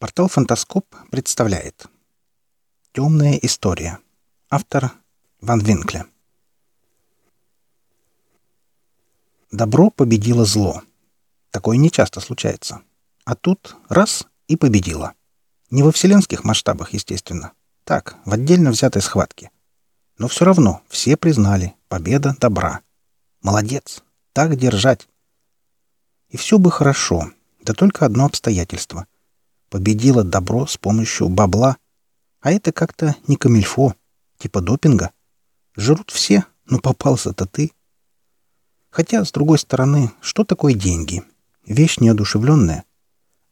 Портал «Фантаскоп» представляет «Темная история». Автор Ван Винкле. Добро победило зло. Такое нечасто случается. А тут раз — и победило. Не во вселенских масштабах, естественно. Так, в отдельно взятой схватке. Но все равно все признали — победа добра. Молодец! Так держать! И все бы хорошо, да только одно обстоятельство — победила добро с помощью бабла. А это как-то не камильфо, типа допинга. Жрут все, но попался-то ты. Хотя, с другой стороны, что такое деньги? Вещь неодушевленная.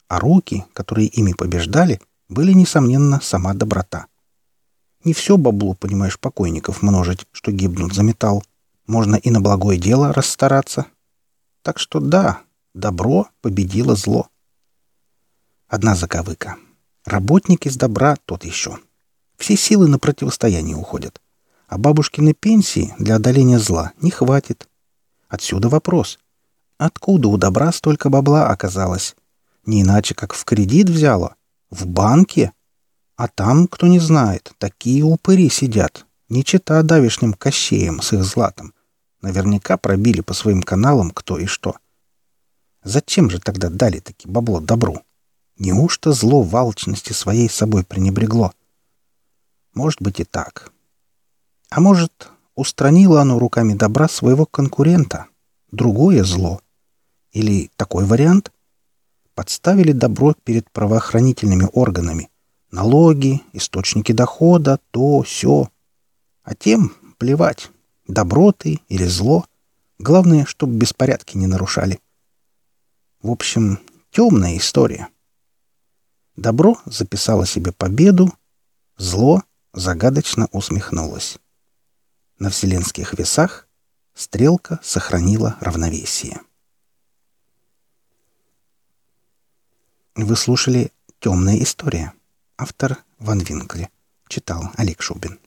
А руки, которые ими побеждали, были, несомненно, сама доброта. Не все бабло, понимаешь, покойников множить, что гибнут за металл. Можно и на благое дело расстараться. Так что да, добро победило зло. Одна заковыка. Работник из добра тот еще. Все силы на противостояние уходят. А бабушкины пенсии для одоления зла не хватит. Отсюда вопрос. Откуда у добра столько бабла оказалось? Не иначе, как в кредит взяло? В банке? А там, кто не знает, такие упыри сидят. Не чита давишним кощеем с их златом. Наверняка пробили по своим каналам кто и что. Зачем же тогда дали таки бабло добру? Неужто зло в своей собой пренебрегло? Может быть и так. А может, устранило оно руками добра своего конкурента? Другое зло? Или такой вариант? Подставили добро перед правоохранительными органами. Налоги, источники дохода, то, все. А тем плевать, добро ты или зло. Главное, чтобы беспорядки не нарушали. В общем, темная история. Добро записало себе победу, зло загадочно усмехнулось. На вселенских весах стрелка сохранила равновесие. Вы слушали «Темная история». Автор Ван Винкле. Читал Олег Шубин.